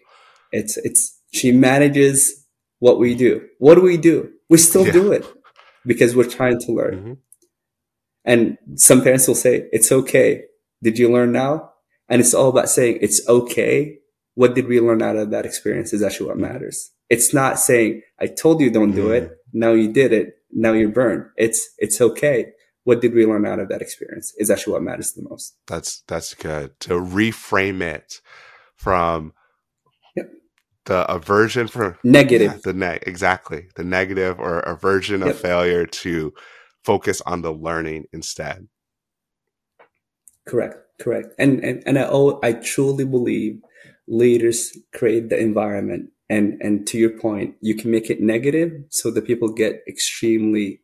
It's, it's, she manages what we do. What do we do? We still yeah. do it because we're trying to learn. Mm-hmm. And some parents will say, it's okay. Did you learn now? And it's all about saying it's okay what did we learn out of that experience is actually what matters. It's not saying, I told you don't do it. Mm. Now you did it. Now you're burned. It's, it's okay. What did we learn out of that experience is actually what matters the most. That's, that's good to reframe it from yep. the aversion for negative, yeah, the ne- exactly the negative or aversion yep. of failure to focus on the learning instead. Correct. Correct. And, and, and I, I truly believe leaders create the environment. And, and to your point, you can make it negative so that people get extremely,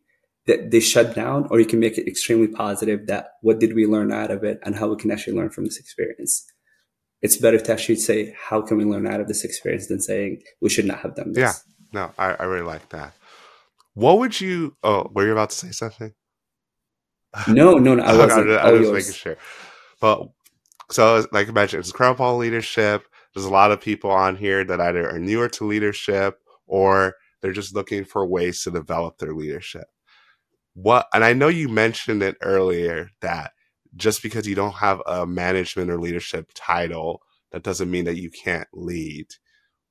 that they shut down, or you can make it extremely positive that what did we learn out of it and how we can actually learn from this experience. It's better to actually say, how can we learn out of this experience than saying we should not have done this. Yeah. No, I, I really like that. What would you, oh, were you about to say something? No, no, no. I wasn't. I, I was making sure. But so, like I mentioned, it's Paul leadership. There's a lot of people on here that either are newer to leadership or they're just looking for ways to develop their leadership. What, and I know you mentioned it earlier that just because you don't have a management or leadership title, that doesn't mean that you can't lead.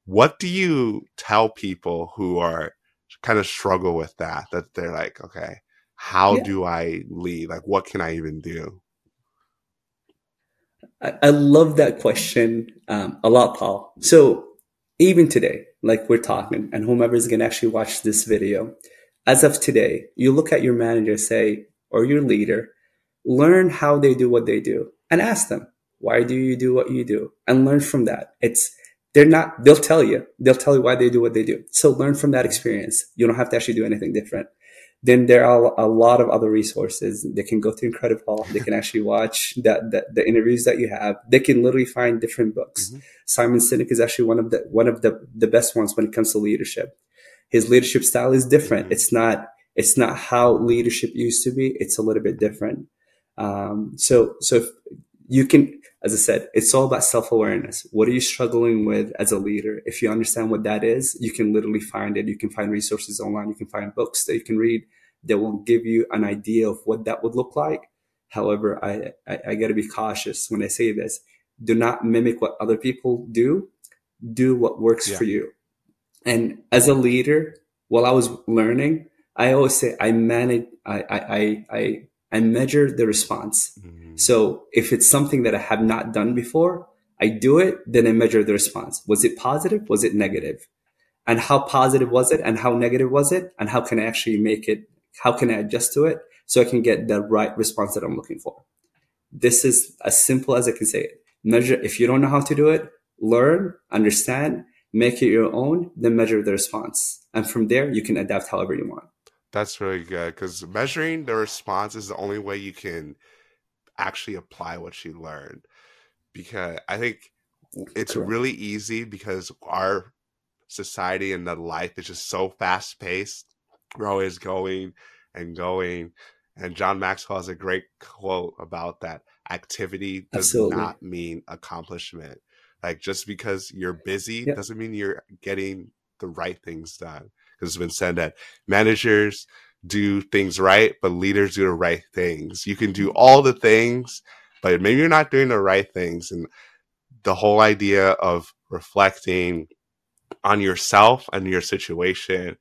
What do you tell people who are kind of struggle with that? That they're like, okay, how yeah. do I lead? Like, what can I even do? I, I love that question um, a lot, Paul. So even today, like we're talking, and whomever is going to actually watch this video, as of today, you look at your manager, say, or your leader, learn how they do what they do, and ask them, why do you do what you do? And learn from that. It's they're not. They'll tell you. They'll tell you why they do what they do. So learn from that experience. You don't have to actually do anything different then there are a lot of other resources. They can go to Incredible. They can actually watch that, that the interviews that you have. They can literally find different books. Mm-hmm. Simon Sinek is actually one of the one of the, the best ones when it comes to leadership. His leadership style is different. Mm-hmm. It's not it's not how leadership used to be. It's a little bit different. Um, so so you can as I said, it's all about self awareness. What are you struggling with as a leader? If you understand what that is, you can literally find it. You can find resources online. You can find books that you can read that will give you an idea of what that would look like. However, I, I, I got to be cautious when I say this. Do not mimic what other people do. Do what works yeah. for you. And as a leader, while I was learning, I always say I manage, I, I, I, I measure the response. Mm-hmm. So if it's something that I have not done before, I do it, then I measure the response. Was it positive? Was it negative? And how positive was it? And how negative was it? And how can I actually make it? How can I adjust to it so I can get the right response that I'm looking for? This is as simple as I can say it. Measure, if you don't know how to do it, learn, understand, make it your own, then measure the response. And from there, you can adapt however you want. That's really good because measuring the response is the only way you can actually apply what you learned. Because I think it's Correct. really easy because our society and the life is just so fast paced. We're always going and going. And John Maxwell has a great quote about that activity does Absolutely. not mean accomplishment. Like just because you're busy yep. doesn't mean you're getting the right things done it's been said that managers do things right, but leaders do the right things. You can do all the things, but maybe you're not doing the right things. And the whole idea of reflecting on yourself and your situation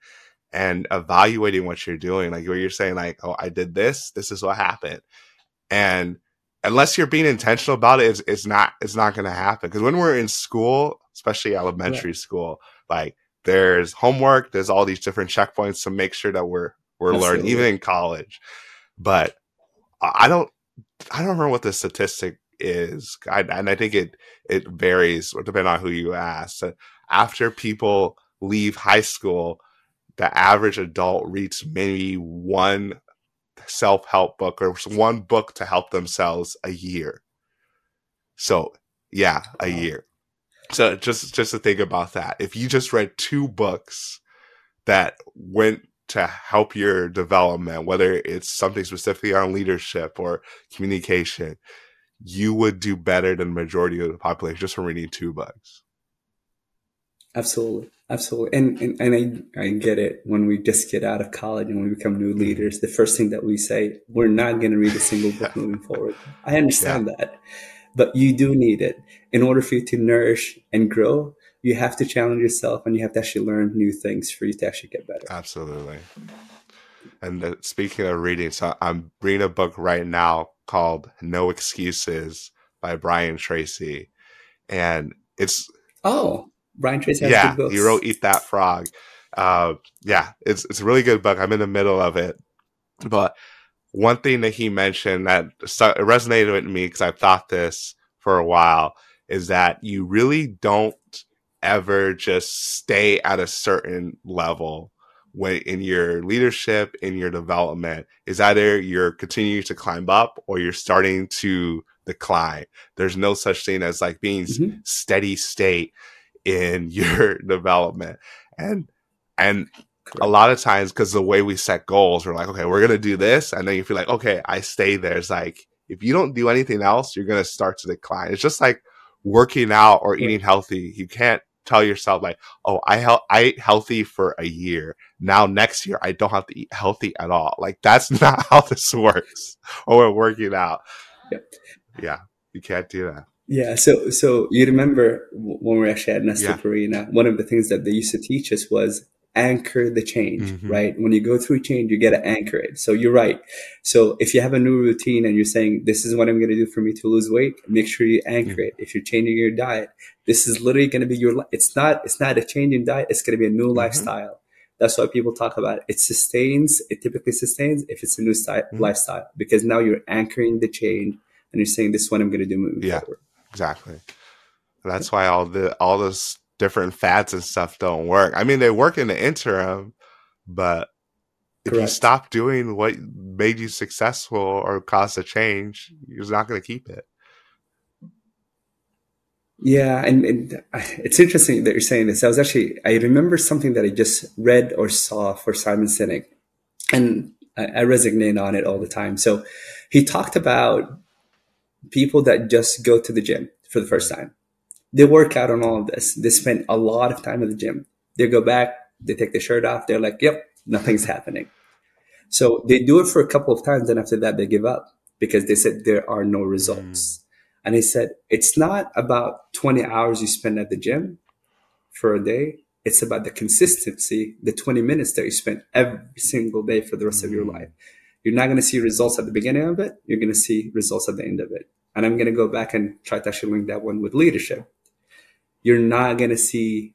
and evaluating what you're doing, like where you're saying, like, oh, I did this, this is what happened. And unless you're being intentional about it, it's, it's not it's not going to happen. Because when we're in school, especially elementary yeah. school, like there's homework, there's all these different checkpoints to make sure that we're we're Absolutely. learning, even in college. But I don't I don't remember what the statistic is, I, and I think it it varies depending on who you ask. So after people leave high school, the average adult reads maybe one self help book or one book to help themselves a year. So yeah, a year. So just just to think about that. If you just read two books that went to help your development, whether it's something specifically on leadership or communication, you would do better than the majority of the population just from reading two books. Absolutely. Absolutely. And, and, and I, I get it. When we just get out of college and we become new mm-hmm. leaders, the first thing that we say, we're not going to read a single book moving forward. I understand yeah. that but you do need it. In order for you to nourish and grow you have to challenge yourself and you have to actually learn new things for you to actually get better. Absolutely. And uh, speaking of reading so i'm reading a book right now called no excuses by brian tracy. And it's oh brian tracy yeah he wrote eat that frog. Uh, yeah it's, it's a really good book. I'm in the middle of it. But one thing that he mentioned that resonated with me because I've thought this for a while is that you really don't ever just stay at a certain level when in your leadership in your development is either you're continuing to climb up or you're starting to decline there's no such thing as like being mm-hmm. steady state in your development and and a lot of times because the way we set goals we're like okay we're gonna do this and then you feel like okay i stay there. It's like if you don't do anything else you're gonna start to decline. It's just like working out or eating healthy. You can't tell yourself like oh i he- i ate healthy for a year. Now next year i don't have to eat healthy at all. Like that's not how this works or we're working out. Yep. yeah you can't do that. Yeah, so so you remember when we were actually at Nestle yeah. one of the things that they used to teach us was anchor the change, mm-hmm. right? When you go through change, you got to anchor it. So you're right. So if you have a new routine and you're saying, this is what I'm going to do for me to lose weight, make sure you anchor mm-hmm. it. If you're changing your diet, this is literally going to be your, it's not, it's not a change in diet. It's going to be a new mm-hmm. lifestyle. That's why people talk about it. It sustains, it typically sustains if it's a new style, mm-hmm. lifestyle because now you're anchoring the change and you're saying, this is what I'm going to do moving yeah, forward. Exactly. That's why all the, all this different fats and stuff don't work. I mean, they work in the interim, but if Correct. you stop doing what made you successful or caused a change, you're not going to keep it. Yeah, and, and, it's interesting that you're saying this. I was actually I remember something that I just read or saw for Simon Sinek, and I, I resonate on it all the time. So he talked about people that just go to the gym for the first time, they work out on all of this. They spend a lot of time at the gym. They go back, they take the shirt off. They're like, yep, nothing's happening. So they do it for a couple of times. And after that, they give up because they said there are no results. Mm. And he said, it's not about 20 hours you spend at the gym for a day. It's about the consistency, the 20 minutes that you spend every single day for the rest mm-hmm. of your mm-hmm. life. You're not going to see results at the beginning of it. You're going to see results at the end of it. And I'm going to go back and try to actually link that one with leadership. You're not going to see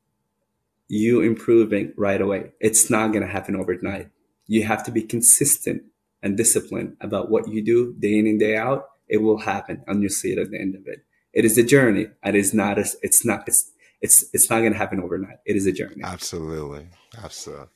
you improving right away. It's not going to happen overnight. You have to be consistent and disciplined about what you do day in and day out. It will happen and you'll see it at the end of it. It is a journey. and It is not, a, it's not, it's, it's, it's not going to happen overnight. It is a journey. Absolutely. Absolutely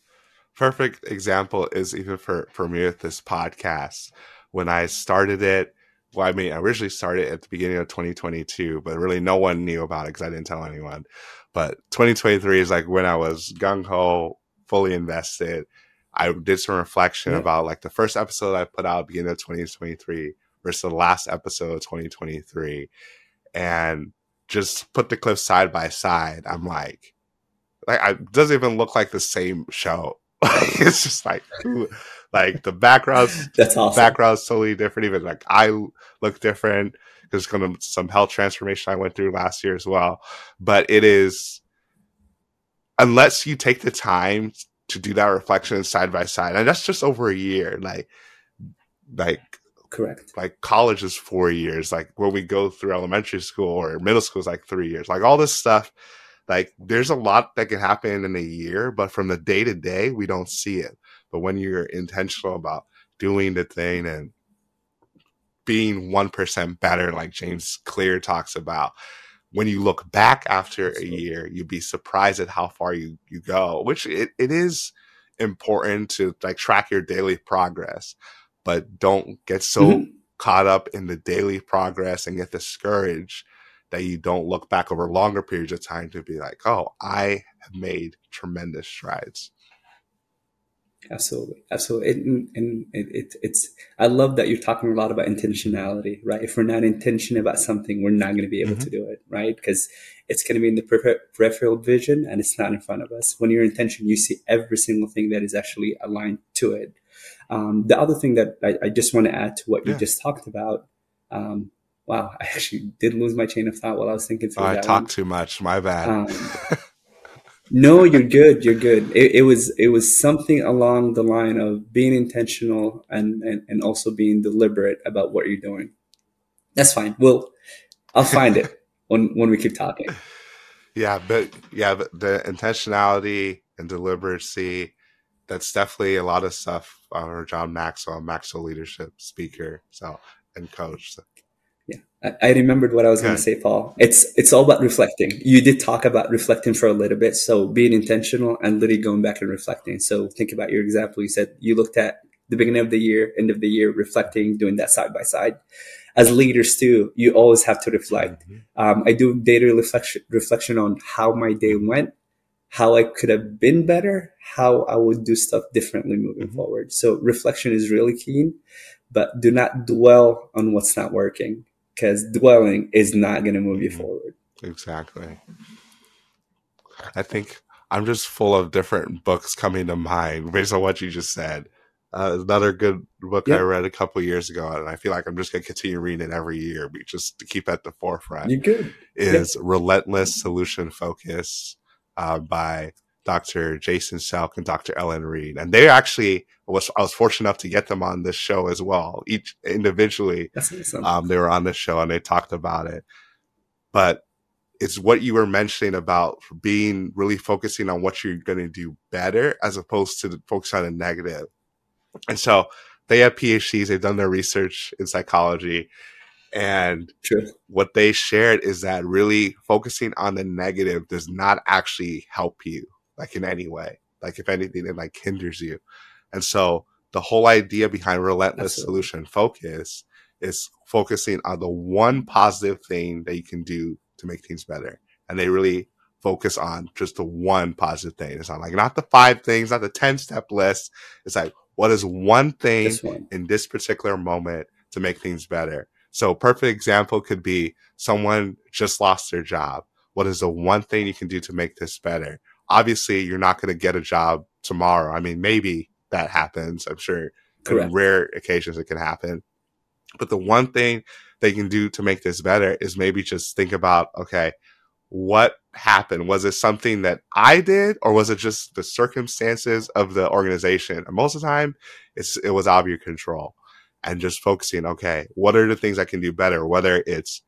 perfect example is even for, for me with this podcast. When I started it, well, I mean, I originally started at the beginning of 2022, but really no one knew about it because I didn't tell anyone. But 2023 is like when I was gung ho, fully invested. I did some reflection yeah. about like the first episode I put out beginning of 2023 versus the last episode of 2023, and just put the clips side by side. I'm like, like it doesn't even look like the same show. it's just like, like the backgrounds. That's awesome. Background's totally different. Even like I look different. There's kind of some health transformation I went through last year as well. But it is, unless you take the time to do that reflection side by side, and that's just over a year. Like, like correct. Like college is four years. Like when we go through elementary school or middle school is like three years. Like all this stuff like there's a lot that can happen in a year, but from the day to day, we don't see it. But when you're intentional about doing the thing and being 1% better, like James Clear talks about, when you look back after a year, you'd be surprised at how far you, you go, which it, it is important to like track your daily progress, but don't get so mm-hmm. caught up in the daily progress and get discouraged that you don't look back over longer periods of time to be like, oh, I have made tremendous strides. Absolutely, absolutely, and, and it, it, it's. I love that you're talking a lot about intentionality, right? If we're not intentional about something, we're not going to be able mm-hmm. to do it, right? Because it's going to be in the peripheral vision, and it's not in front of us. When you're intention, you see every single thing that is actually aligned to it. Um, the other thing that I, I, just want to add to what yeah. you just talked about um, wow, I actually did lose my chain of thought while I was thinking through oh, that. I talked one. too much. My bad. Um, no, you're good. You're good. It, it, was it was something along the line of being intentional and, and and also being deliberate about what you're doing. That's fine. We'll I'll find it when when we keep talking. Yeah, but yeah, but the intentionality and deliberacy. That's definitely a lot of stuff. Uh, John Maxwell, Maxwell leadership speaker, so and coach. So yeah, I, remembered what I was going to say, Paul. It's it's all about reflecting. You did talk about reflecting for a little bit, so being intentional and literally going back and reflecting. So think about your example. You said you looked at the beginning of the year, end of the year, reflecting, doing that side by side. As leaders too, you always have to reflect. Mm-hmm. Um, I do daily reflection reflection on how my day went, how I could have been better, how I would do stuff differently moving mm-hmm. forward. So reflection is really key, but do not dwell on what's not working because dwelling is not going to move you mm-hmm. forward. Exactly. I think I'm just full of different books coming to mind based on what you just said. Uh, another good book yep. I read a couple years ago, and I feel like I'm just going to continue reading it every year, just to keep at the forefront. You good? Is yep. Relentless Solution Focus uh, by Dr. Jason Selk and Dr. Ellen Reed. And they actually was I was fortunate enough to get them on this show as well. Each individually, awesome. um, they were on the show and they talked about it. But it's what you were mentioning about being really focusing on what you're going to do better as opposed to focus on the negative. And so they have PhDs, they've done their research in psychology. And True. what they shared is that really focusing on the negative does not actually help you like in any way. Like if anything, it like hinders you. And so the whole idea behind relentless Absolutely. solution focus is focusing on the one positive thing that you can do to make things better. And they really focus on just the one positive thing. It's not like not the five things, not the 10 step list. It's like, what is one thing this one. in this particular moment to make things better? So perfect example could be someone just lost their job. What is the one thing you can do to make this better? Obviously you're not going to get a job tomorrow. I mean, maybe that happens. I'm sure Correct. in rare occasions it can happen. But the one thing they can do to make this better is maybe just think about, okay, what happened? Was it something that I did, or was it just the circumstances of the organization? And most of the time, it's it was out of your control, and just focusing. Okay, what are the things I can do better? Whether it's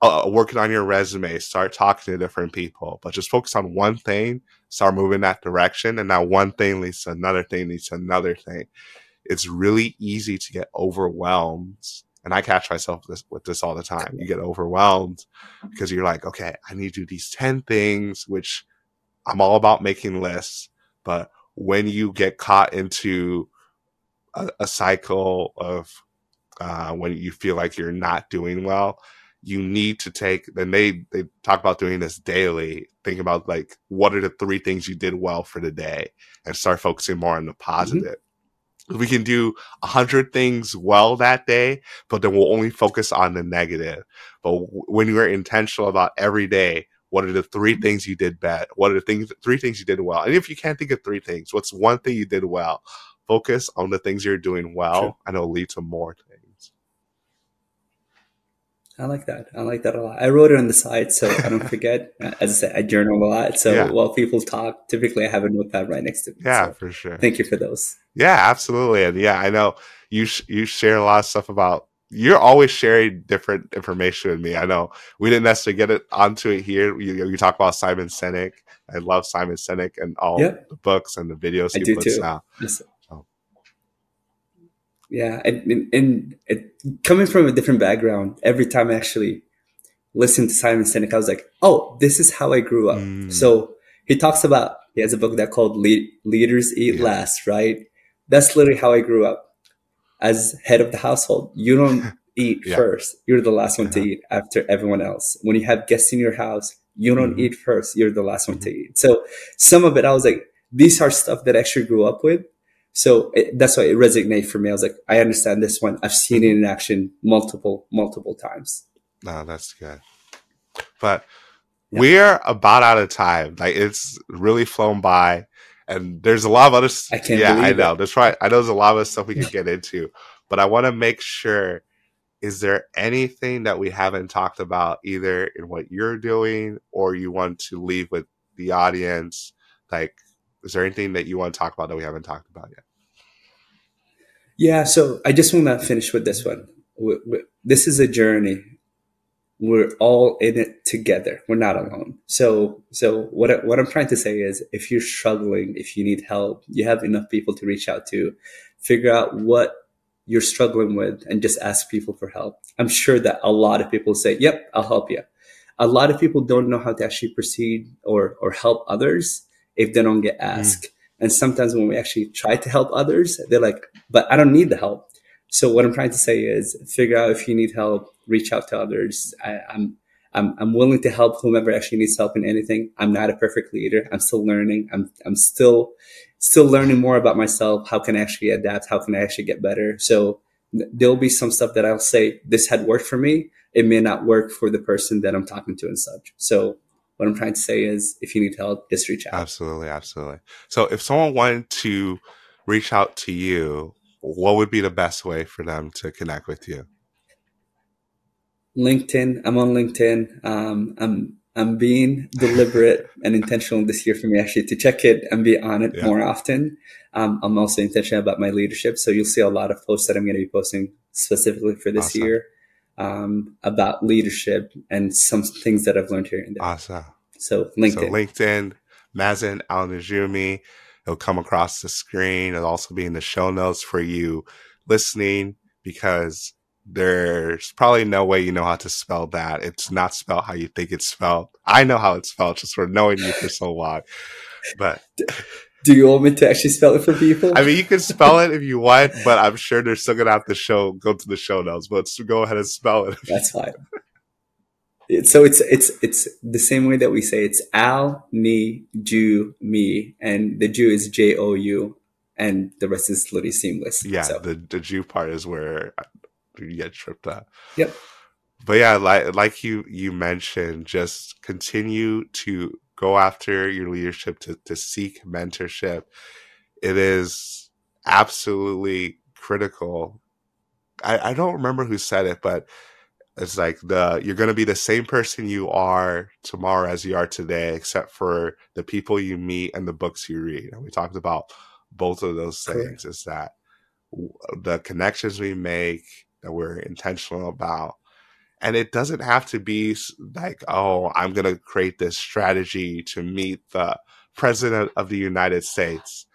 uh, working on your resume, start talking to different people, but just focus on one thing, start moving that direction, and that one thing leads to another thing, leads to another thing. It's really easy to get overwhelmed and I catch myself this, with this all the time. You get overwhelmed because you're like, okay, I need to do these 10 things, which I'm all about making lists. But when you get caught into a, a cycle of uh, when you feel like you're not doing well, you need to take, and they, they talk about doing this daily. Think about like, what are the three things you did well for the day and start focusing more on the mm-hmm. positive. Mm-hmm we can do a hundred things well that day, but then we'll only focus on the negative. But when you're intentional about every day, what are the three things you did bad? What are the things, three things you did well? And if you can't think of three things, what's one thing you did well? Focus on the things you're doing well, True. and it'll lead to more. I like that. I like that a lot. I wrote it on the side so I don't forget. As I said, I journal a lot. So yeah. while people talk, typically I have a notepad right next to me. Yeah, so for sure. Thank you for those. Yeah, absolutely. And yeah, I know you sh- you share a lot of stuff about. You're always sharing different information with me. I know we didn't necessarily get it onto it here. You, you talk about Simon Sinek. I love Simon Sinek and all yep. the books and the videos he puts too. out. Yes. Yeah, and, and, and coming from a different background, every time I actually listened to Simon Sinek, I was like, "Oh, this is how I grew up." Mm. So he talks about he has a book that called "Leaders Eat yeah. Last," right? That's literally how I grew up as head of the household. You don't eat yeah. first; you're the last one to eat after everyone else. When you have guests in your house, you don't mm. eat first; you're the last one to mm-hmm. eat. So some of it, I was like, these are stuff that I actually grew up with so it, that's why it resonated for me. I was like, I understand this one. I've seen it in action multiple, multiple times. No, that's good. But yeah. we're about out of time. Like it's really flown by. And there's a lot of other. I can't yeah, I know. It. That's right. I know there's a lot of stuff we could get into, but I want to make sure. Is there anything that we haven't talked about either in what you're doing, or you want to leave with the audience? Like, is there anything that you want to talk about that we haven't talked about yet? Yeah, so I just want to finish with this one. This is a journey. We're all in it together. We're not alone. So, so what what I'm trying to say is, if you're struggling, if you need help, you have enough people to reach out to. Figure out what you're struggling with, and just ask people for help. I'm sure that a lot of people say, "Yep, I'll help you." A lot of people don't know how to actually proceed or or help others if they don't get asked. Mm. And sometimes when we actually try to help others, they're like, but I don't need the help. So what I'm trying to say is figure out if you need help, reach out to others. I, I'm, I'm, I'm willing to help whomever actually needs help in anything. I'm not a perfect leader. I'm still learning. I'm, I'm still, still learning more about myself. How can I actually adapt? How can I actually get better? So there'll be some stuff that I'll say, this had worked for me. It may not work for the person that I'm talking to and such. So what I'm trying to say is if you need help, just reach out. Absolutely. Absolutely. So if someone wanted to reach out to you, what would be the best way for them to connect with you? LinkedIn. I'm on LinkedIn. Um, I'm I'm being deliberate and intentional this year for me actually to check it and be on it yeah. more often. Um, I'm also intentional about my leadership, so you'll see a lot of posts that I'm going to be posting specifically for this awesome. year um, about leadership and some things that I've learned here and there. Awesome. So LinkedIn. So LinkedIn, Mazen Al Najumi. It'll come across the screen. It'll also be in the show notes for you listening because there's probably no way you know how to spell that. It's not spelled how you think it's spelled. I know how it's spelled just for knowing you for so long. But do you want me to actually spell it for people? I mean, you can spell it if you want, but I'm sure they're still gonna have to show go to the show notes. But go ahead and spell it. That's fine. So it's it's it's the same way that we say it's Al, me, Jew, me, and the Jew is J O U, and the rest is literally seamless. Yeah, so. the the Jew part is where you get tripped up. Yep. But yeah, like like you you mentioned, just continue to go after your leadership to, to seek mentorship. It is absolutely critical. I, I don't remember who said it, but it's like the you're going to be the same person you are tomorrow as you are today except for the people you meet and the books you read and we talked about both of those things is that the connections we make that we're intentional about and it doesn't have to be like oh i'm going to create this strategy to meet the president of the united states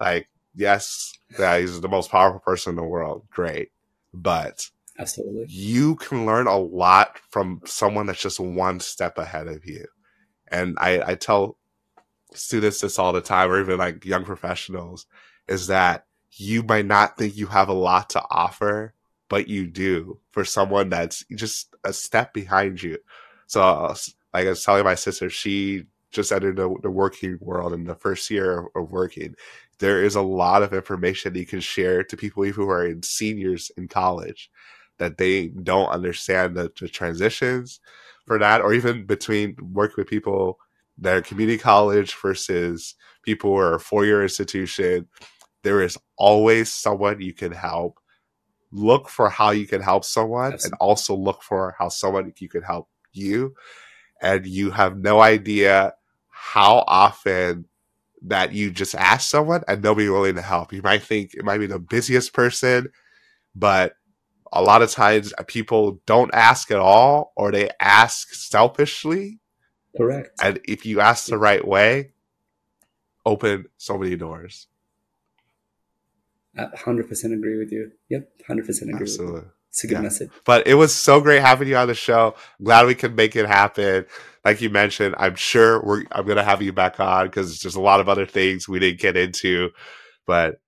like yes that he's the most powerful person in the world great but Absolutely. You can learn a lot from someone that's just one step ahead of you. And I, I tell students this all the time, or even like young professionals, is that you might not think you have a lot to offer, but you do for someone that's just a step behind you. So, like I was telling my sister, she just entered the, the working world in the first year of, working. There is a lot of information you can share to people who are in seniors in college that they don't understand the, the transitions for that, or even between working with people that are community college versus people who are a four year institution. There is always someone you can help. Look for how you can help someone Absolutely. and also look for how someone you can help you. And you have no idea how often that you just ask someone and they'll be willing to help. You might think it might be the busiest person, but a lot of times uh, people don't ask at all or they ask selfishly. Correct. And if you ask the right way, open so many doors. I 100% agree with you. Yep, 100% agree Absolutely. It's a good yeah. message. But it was so great having you on the show. glad we could make it happen. Like you mentioned, I'm sure we're I'm going to have you back on because there's a lot of other things we didn't get into. But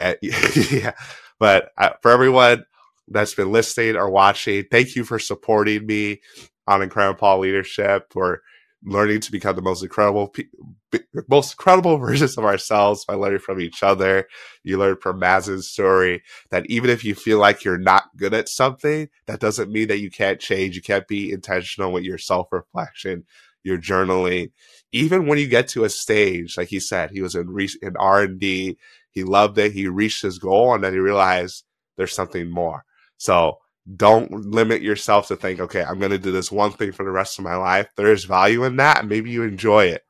uh, yeah, but uh, for everyone, that's been listening or watching. Thank you for supporting me on IncrediPaul Leadership. We're learning to become the most incredible, most incredible versions of ourselves by learning from each other. You learn from Mazzin's story that even if you feel like you're not good at something, that doesn't mean that you can't change. You can't be intentional with your self reflection, your journaling. Even when you get to a stage, like he said, he was in, re- in R and D. He loved it. He reached his goal, and then he realized there's something more. So don't limit yourself to think, okay, I'm going to do this one thing for the rest of my life. There is value in that, and maybe you enjoy it.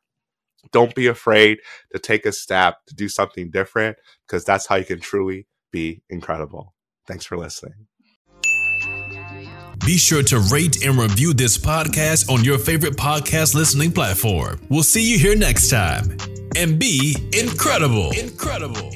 Don't be afraid to take a step to do something different because that's how you can truly be incredible. Thanks for listening. Be sure to rate and review this podcast on your favorite podcast listening platform. We'll see you here next time. And be incredible. Incredible.